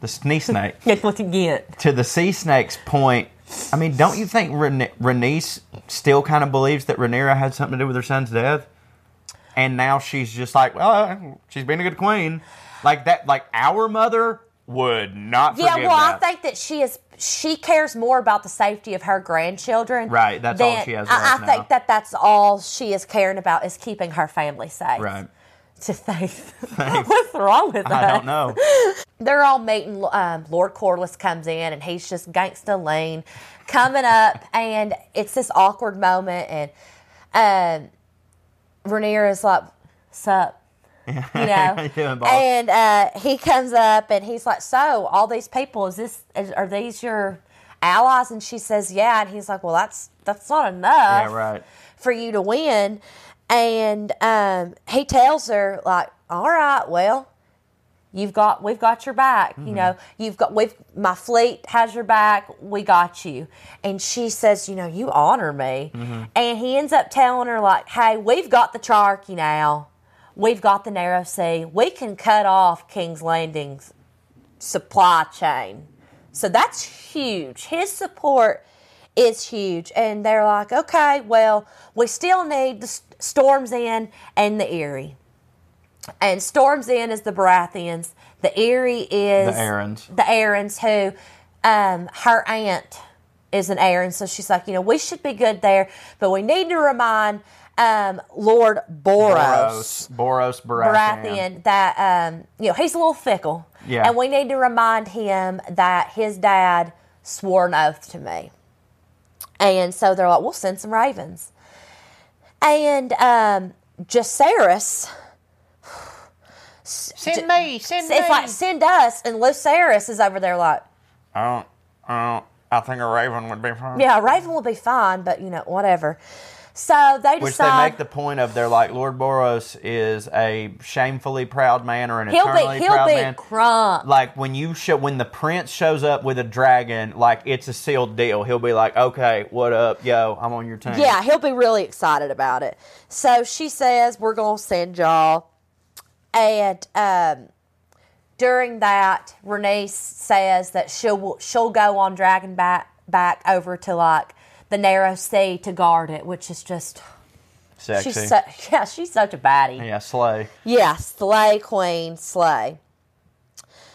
the snake snake, That's what you get. to the sea snake's point. I mean, don't you think Rene- Rhaenys still kind of believes that Rhaenyra had something to do with her son's death? And now she's just like, well, uh, she's been a good queen, like that. Like our mother would not Yeah, well, I think that she is. She cares more about the safety of her grandchildren. Right, that's all she has I, I think that that's all she is caring about is keeping her family safe. right. To faith. (laughs) What's wrong with that? I don't know. (laughs) They're all meeting. Um, Lord Corlys comes in and he's just gangsta lean coming up, (laughs) and it's this awkward moment, and um, is like, "Sup." You know, How you doing, boss? and uh, he comes up and he's like, "So, all these people is this? Is, are these your allies?" And she says, "Yeah." And he's like, "Well, that's that's not enough." Yeah, right. for you to win. And um, he tells her, like, all right, well, you've got we've got your back. You mm-hmm. know, you've got we've my fleet has your back. We got you. And she says, you know, you honor me. Mm-hmm. And he ends up telling her, like, hey, we've got the Charky now. We've got the narrow sea. We can cut off King's Landing's supply chain. So that's huge. His support is huge. And they're like, okay, well, we still need the Storm's End and the Eyrie. And Storm's End is the Baratheons. The Eyrie is The Arryns. The Arryns, who um, her aunt is an Arryn. So she's like, you know, we should be good there, but we need to remind um, Lord Borros. Borros, Borros Baratheon. Baratheon that um, you know he's a little fickle, Yeah. and we need to remind him that his dad swore an oath to me, And so they're like, we'll send some ravens. And um, Send me, send it's like, send us. And Lucerys is over there like, I don't, I don't. I think a raven would be fine. yeah, a raven will be fine, but you know, whatever. So they Which they decide make the point of, they're like, Lord Borros is a shamefully proud man or an he'll eternally be he'll proud be man. crunk. like when you show when the prince shows up with a dragon, like it's a sealed deal. He'll be like, "Okay, what up, yo? I'm on your team." Yeah, he'll be really excited about it. So she says, We're going to send y'all. And um, during that, Renee says that she'll she'll go on dragon back back over to like the narrow sea to guard it, which is just sexy. she's so, (laughs) yeah she's such a baddie. yeah, slay. Yeah, slay queen, slay.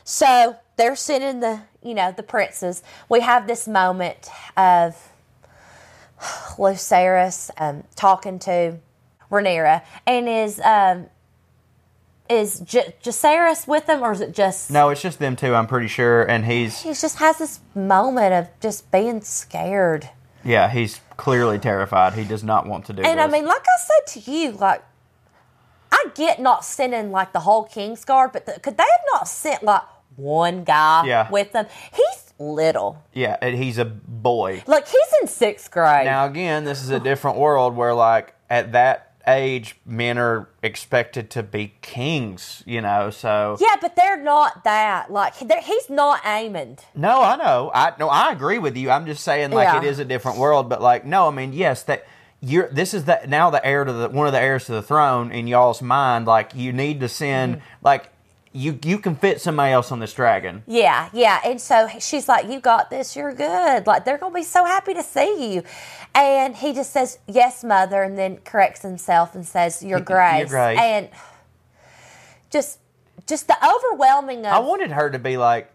So they're sending the, you know, the princes. We have this moment of (sighs) Lucerys um, talking to Rhaenyra, and is um, is J- Jacaerys with them, or is it just? No, it's just them two. I'm pretty sure, and he's He just has this moment of just being scared. yeah, he's clearly terrified. He does not want to do And this. I mean, like I said to you, like I get not sending like the whole King's Guard, but the, could they have not sent like one guy Yeah. with them? He's little, yeah, and he's a boy. like he's in sixth grade. Now again, this is a different world where like at that age men are expected to be kings, you know, so yeah, but they're not that. Like he's not Aemond. No, I know. I no, I agree with you. I'm just saying like Yeah. it is a different world, but like no, I mean, yes, that you're this is the now the heir to the one of the heirs to the throne in y'all's mind, like you need to send Mm-hmm. like you you can fit somebody else on this dragon. Yeah, yeah. And so she's like, You got this, you're good. Like, they're going to be so happy to see you. And he just says, Yes, mother, and then corrects himself and says, You're (laughs) You're grace. grace. And just just the overwhelming of I wanted her to be like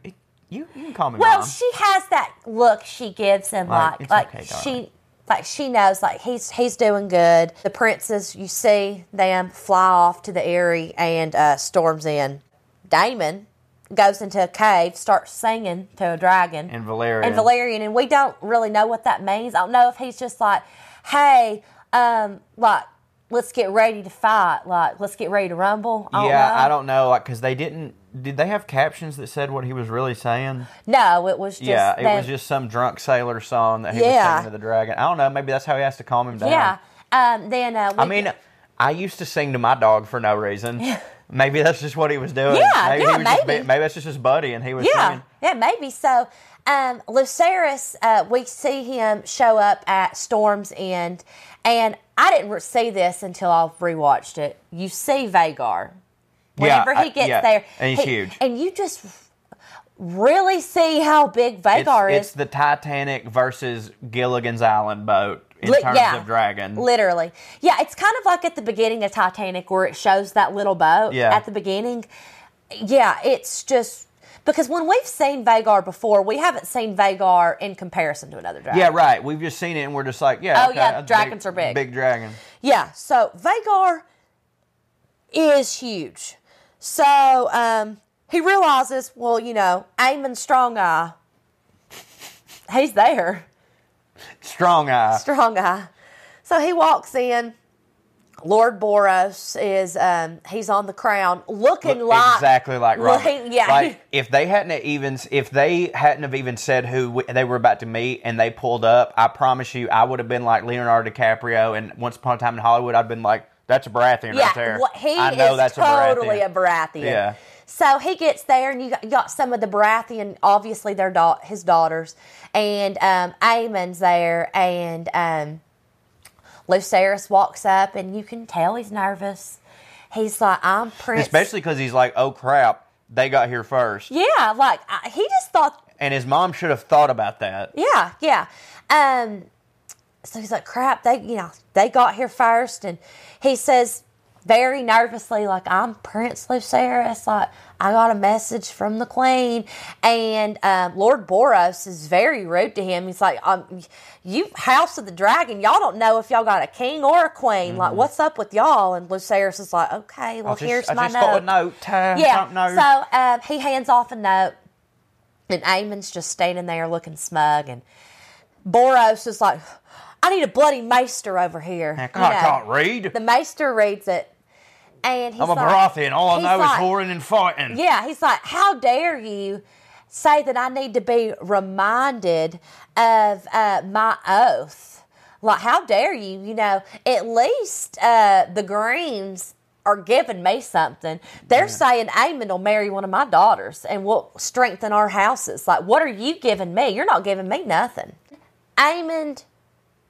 you you can call me Well, mom. she has that look she gives him Like, like "It's like okay, she like she knows like he's he's doing good. The princes, you see them fly off to the Eyrie and uh, Storm's End. Daemon goes into a cave, starts singing to a dragon and Valyrian. and Valyrian, and we don't really know what that means. I don't know if he's just like, hey, um, like let's get ready to fight, like let's get ready to rumble. I don't yeah. I don't know, like because they didn't. Did they have captions that said what he was really saying? No, it was just yeah, it them- was just some drunk sailor song that he was singing to the dragon. I don't know. Maybe that's how he has to calm him down. yeah. Um, then uh, we, I mean, I used to sing to my dog for no reason. (laughs) Maybe that's just what he was doing. Yeah, maybe yeah, he was just maybe. be- maybe that's just his buddy, and he was Yeah, singing. yeah, maybe so. Um, Lucerys, uh, we see him show up at Storm's End, and I didn't see this until I rewatched it. You see Vhagar whenever I- he gets yeah, there, and he's he- huge. and you just really see how big Vhagar It's, it's is. the Titanic versus Gilligan's Island boat in Li- terms yeah, of dragon. Literally. Yeah, it's kind of like at the beginning of Titanic where it shows that little boat Yeah. at the beginning. Yeah, it's just because when we've seen Vhagar before, we haven't seen Vhagar in comparison to another dragon. yeah, right. We've just seen it, and we're just like, yeah. Oh, okay, yeah, dragons are big. Big dragon. Yeah, so Vhagar is huge. So um, he realizes, well, you know, Aemond Strong Eye, he's there. Strong eye. Strong Eye. So he walks in. Lord Borros is um, he's on the crown, looking Look like exactly like Robert. Looking- (laughs) yeah. Like if they hadn't even if they hadn't have even said who they were about to meet and they pulled up, I promise you, I would have been like Leonardo DiCaprio. And Once Upon a Time in Hollywood, I'd been like, "That's a Baratheon yeah, right there." what- he I know is that's totally a a Baratheon. Baratheon. Yeah. So he gets there, and you got, you got some of the Baratheon, obviously their da- his daughters, and um, Aemond's there, and um, Lucerys walks up, and you can tell he's nervous. He's like, "I'm Prince." Especially because he's like, "Oh crap, they got here first. yeah, like I, he just thought And his mom should have thought about that. Yeah, yeah. Um, so he's like, crap, they, you know, they got here first. And he says very nervously, like, I'm Prince Lucerys. Like, I got a message from the queen. And um, Lord Borros is very rude to him. He's like, um, you House of the Dragon, y'all don't know if y'all got a king or a queen. Like, what's up with y'all? And Lucerys is like, okay, well, just, here's I my just note. got a note. Uh, Yeah. So um, he hands off a note, and Aemond's just standing there looking smug. And Borros is like, I need a bloody maester over here. I can't, know. can't read. The maester reads it, and he's I'm a like, Baratheon. All I know like- is whoring and fighting. Yeah, he's like, how dare you say that I need to be reminded of uh, my oath? Like, how dare you? You know, at least uh, the Greens are giving me something. They're saying Aemond will marry one of my daughters and will strengthen our houses. Like, what are you giving me? You're not giving me nothing. Aemond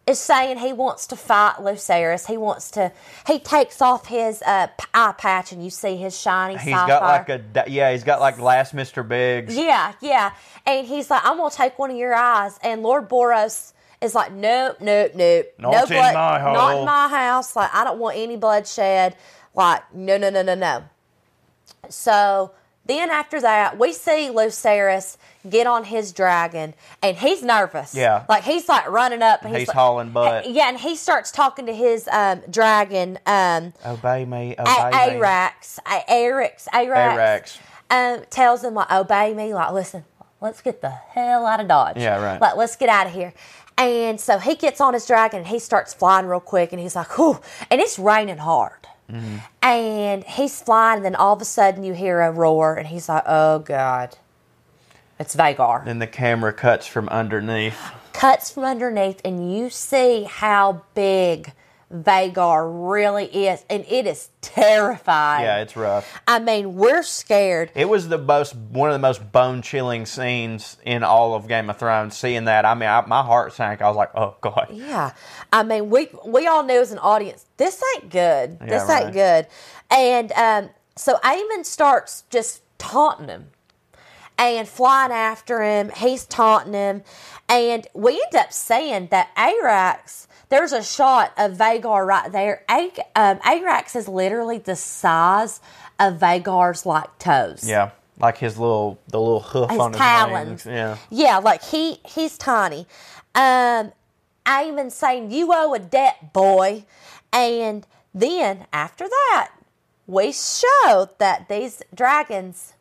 is saying he wants to fight Lucerys. He wants to. He takes off his uh, eye patch, and you see his shiny He's sapphire. got like a yeah. He's got like last Mr. Biggs. Yeah, yeah. And he's like, I'm gonna take one of your eyes. And Lord Borros is like, Nope, nope, nope. Not no in blood, my Not in my house. Like, I don't want any bloodshed. Like, no, no, no, no, no. So then after that, we see Lucerys get on his dragon, and he's nervous. Yeah. like he's like running up. And He's like- hauling butt. Yeah, and he starts talking to his um, dragon. Um, Obey me. Obey a- me. Arrax, A- Arrax, Arrax, Arrax. um, tells him like, obey me. Like, listen, let's get the hell out of Dodge. Yeah, right. Like, let's get out of here. And so he gets on his dragon and he starts flying real quick, and he's like, whew, and it's raining hard. Mm-hmm. And he's flying, and then all of a sudden you hear a roar, and he's like, oh God, it's Vhagar Then the camera cuts from underneath. cuts from underneath and you see how big Vhagar really is, and it is terrifying. Yeah, it's rough. I mean, we're scared. It was the most one of the most bone chilling scenes in all of Game of Thrones. Seeing that, I mean, I, my heart sank. I was like, oh god. Yeah, I mean, we we all knew as an audience, this ain't good. Yeah, this right. ain't good. And um, so Aemond starts just taunting him and flying after him. He's taunting him, and we end up saying that Arrax. There's a shot of Vhagar right there. A- um, Arrax is literally the size of Vhagar's like toes. Yeah, like his little the little hoof his on his talons. Yeah. yeah, like he he's tiny. Um, Aemond saying you owe a debt, boy, and then after that, we show that these dragons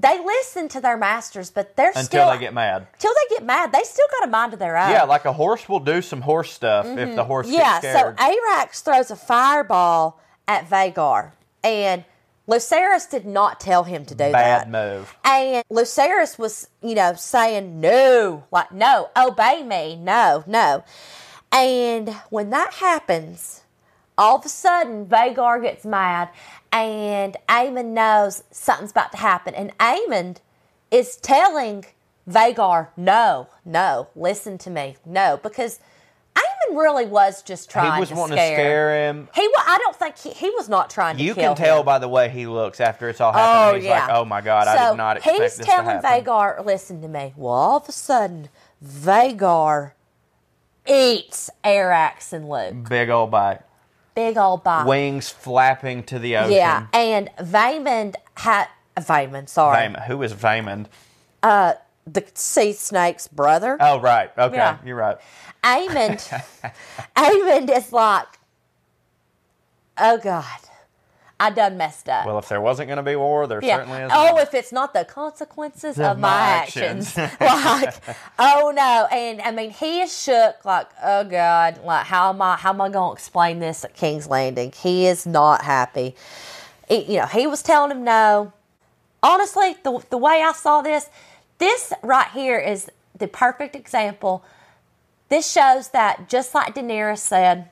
they listen to their masters, but they're still Until still they get mad. Till they get mad, they still got a mind of their own. Yeah, like a horse will do some horse stuff if the horse Mm-hmm. Yeah, so. Arrax throws a fireball at Vhagar, and Lucerys did not tell him to do that. Bad move. And Lucerys was, you know, saying, no, like, no, obey me, no, no. And when that happens, all of a sudden, Vhagar gets mad, and Aemond knows something's about to happen. And Aemond is telling Vhagar, no, no, listen to me, no, because Aemond really was just trying He was to wanting scare. to scare him. He, wa- I don't think he, he was not trying to You can tell him. by the way he looks after it's all happened. Oh he's yeah. like, "Oh my god, I So did not expect he's this telling to happen." Vhagar, listen to me. Well, all of a sudden, Vhagar eats Arrax and Luke. Big old bite, Big old bite. wings flapping to the ocean. yeah, and Vaemond had Vaemond. Sorry, Vaemond. Who is Vaemond? Uh, the sea snake's brother. Oh right, okay, Yeah. you're right. Aemond, (laughs) Aemond is like, oh God, I done messed up. Well, if there wasn't going to be war, there certainly is. Oh, if it's not the consequences of, my, actions. (laughs) like, oh no. And I mean, he is shook, like, oh God, like how am I how am I gonna explain this at King's Landing? He is not happy. He- you know, he was telling him no. Honestly, the the way I saw this, this right here is the perfect example. This shows that just like Daenerys said,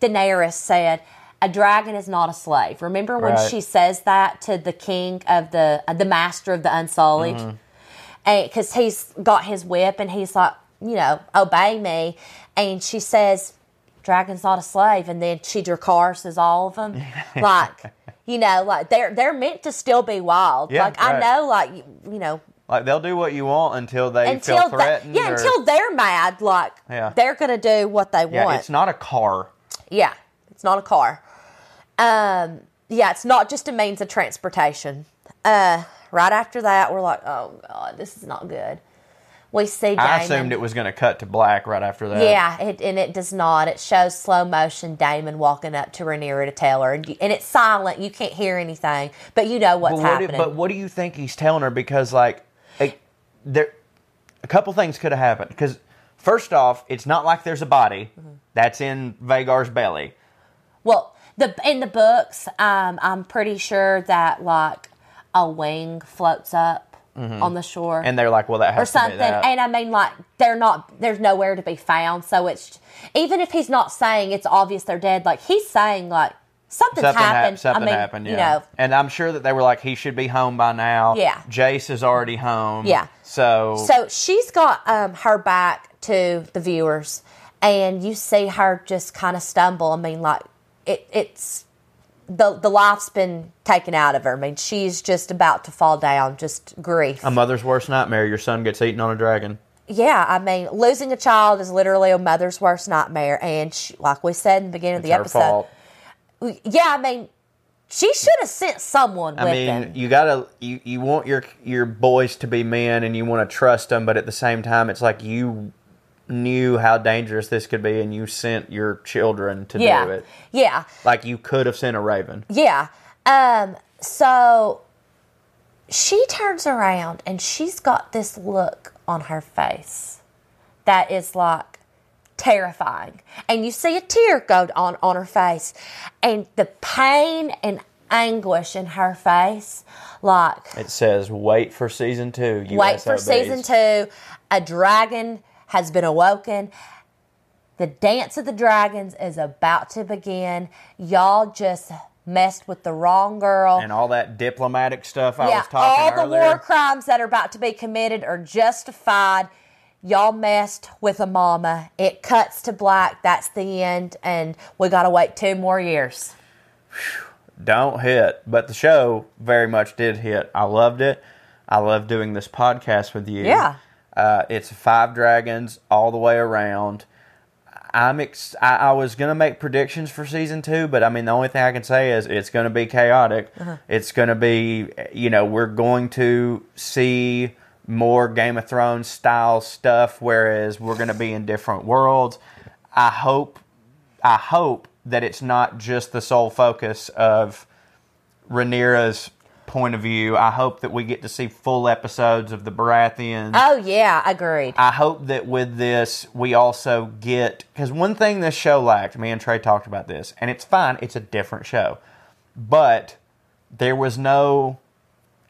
Daenerys said, a dragon is not a slave. Remember when Right. she says that to the king of the uh, the master of the Unsullied, Mm-hmm. because he's got his whip and he's like, you know, obey me, and she says, dragon's not a slave, and then she Dracarys all of them, (laughs) like. You know, like they're they're meant to still be wild. Yeah, like I know, like you, you know, Like they'll do what you want until they until feel they- threatened. yeah, or- until they're mad. Like Yeah. they're gonna do what they yeah, want. it's not a car. Yeah, it's not a car. Um, yeah, it's not just a means of transportation. Uh, right after that, we're like, oh god, this is not good. We see Daemon. I assumed it was going to cut to black right after that. Yeah, it, and it does not. It shows slow motion Daemon walking up to Rhaenyra to tell her, and, and it's silent. You can't hear anything, but you know what's but what, do, happening. but what do you think he's telling her? Because like, like there, a couple things could have happened. Because first off, it's not like there's a body Mm-hmm. that's in Vhagar's belly. Well, the in the books, um, I'm pretty sure that like a wing floats up on the shore. And they're like, well, that happened. or has to be something. And I mean, like, they're not, there's nowhere to be found. So it's, even if he's not saying it's obvious they're dead, like, he's saying, like, something's Something happened. happened. Something I mean, happened. Yeah. You know, and I'm sure that they were like, he should be home by now. Yeah. Jace is already home. Yeah. So. so she's got um, her back to the viewers, and you see her just kind of stumble. I mean, like, it, it's, the, the life's been taken out of her. I mean, she's just about to fall down, just grief. a mother's worst nightmare. Your son gets eaten on a dragon. Yeah, I mean, losing a child is literally a mother's worst nightmare, and she, like we said in the beginning It's of the episode, fault. yeah, I mean, she should have sent someone with I mean, them. you gotta you, you want your your boys to be men, and you want to trust them, but at the same time, it's like you knew how dangerous this could be, and you sent your children to do yeah, it. yeah, Like you could have sent a raven. yeah. Um, so she turns around and she's got this look on her face that is like terrifying, and you see a tear go on on her face, and the pain and anguish in her face, like. It says, "Wait for season two. Wait for season two. A dragon has been awoken. The dance of the dragons is about to begin. Y'all just messed with the wrong girl. and all that diplomatic stuff I yeah, was talking about. all the earlier. war crimes that are about to be committed are justified. Y'all messed with a mama. It cuts to black. That's the end, and we gotta wait two more years. don't hit, but the show very much did hit. I loved it. I love doing this podcast with you. Yeah. Uh, it's five dragons all the way around. I'm ex- I, I was gonna make predictions for season two, but I mean the only thing I can say is it's gonna be chaotic. Uh-huh. It's gonna be you know we're going to see more Game of Thrones style stuff, whereas we're gonna be in different worlds. I hope I hope that it's not just the sole focus of Rhaenyra's point of view. I hope that we get to see full episodes of the Baratheons. Oh yeah, agreed. I hope that with this, we also get because one thing this show lacked. Me and Trey talked about this, and it's fine. It's a different show, but there was no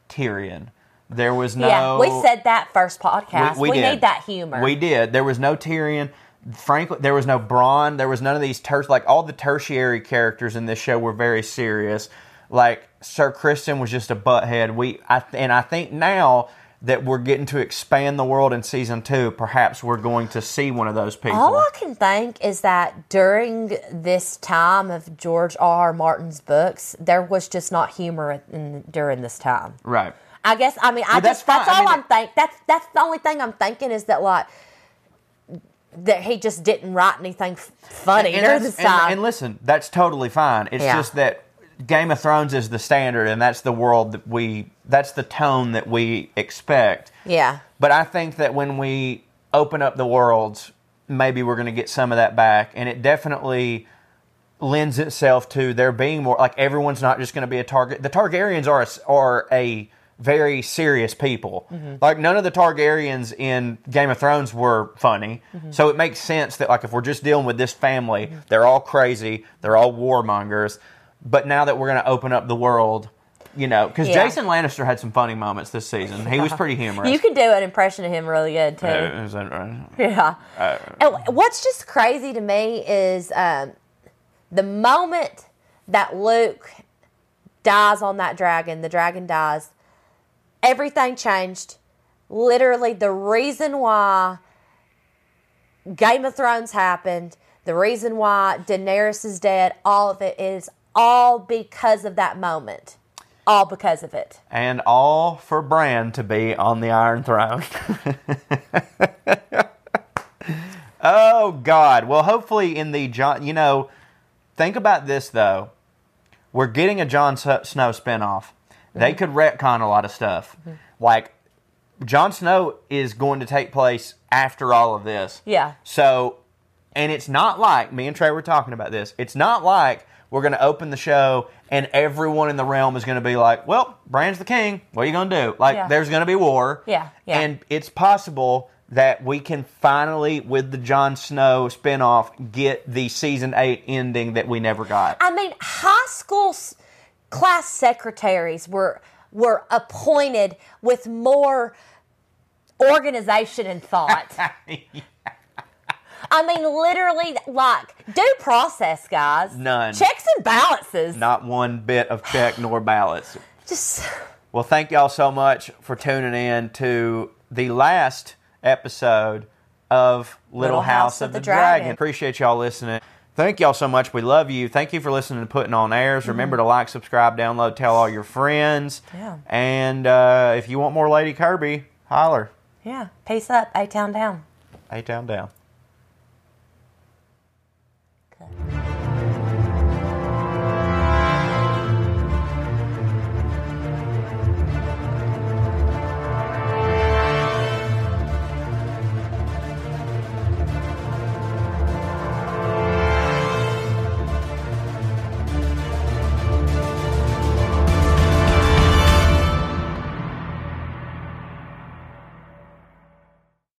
Tyrion. There was no. yeah, we said that first podcast. We, did. need that humor. We did. There was no Tyrion. Frankly, there was no Bronn. There was none of these ter- like all the tertiary characters in this show were very serious. Like Sir Criston was just a butthead. We I, and I think now that we're getting to expand the world in season two, perhaps we're going to see one of those people. All I can think is that during this time of George R. R. Martin's books, there was just not humor in, during this time. right. I guess I mean I Well, that's just that's. I all mean, I'm think that's that's the only thing I'm thinking is that like that he just didn't write anything funny during that's- this and- time. and listen, that's totally fine. It's Yeah. just that Game of Thrones is the standard, and that's the world that we. That's the tone that we expect. yeah. But I think that when we open up the worlds, maybe we're going to get some of that back, and it definitely lends itself to there being more. Like everyone's not just going to be a target. The Targaryens are a, are a very serious people. Mm-hmm. Like none of the Targaryens in Game of Thrones were funny, mm-hmm. so it makes sense that like if we're just dealing with this family, mm-hmm. they're all crazy, they're all warmongers. But now that we're going to open up the world. You know, because Yeah. Jason Lannister had some funny moments this season. He was pretty humorous. You can do an impression of him really good too. Uh, right? Yeah. and what's just crazy to me is um, the moment that Luke dies on that dragon, the dragon dies, everything changed. Literally, the reason why Game of Thrones happened, the reason why Daenerys is dead, all of it is all because of that moment. All because of it. And all for Bran to be on the Iron Throne. (laughs) oh God! Well, hopefully in the John, you know, think about this though. We're getting a Jon Snow spinoff. They mm-hmm. could retcon a lot of stuff, mm-hmm. like Jon Snow is going to take place after all of this. Yeah. So, and it's not like me and Trey were talking about this. It's not like we're going to open the show and everyone in the realm is going to be like, "Well, Bran's the king. What are you going to do?" Like, Yeah. there's going to be war. Yeah, yeah. And it's possible that we can finally, with the Jon Snow spinoff, get the season eight ending that we never got. I mean, high school s- class secretaries were were appointed with more organization and thought. (laughs) I mean, literally, like due process, guys. None. checks and balances. Not one bit of check (sighs) nor balance. Just Well, thank y'all so much for tuning in to the last episode of Little, House, of, the, Dragon. Appreciate y'all listening. Thank y'all so much. We love you. Thank you for listening to Putting on Airs. Remember to like, subscribe, download, tell all your friends. Yeah. And uh, if you want more Lady Kirby, holler. yeah. Peace up, A Town down. A town down people.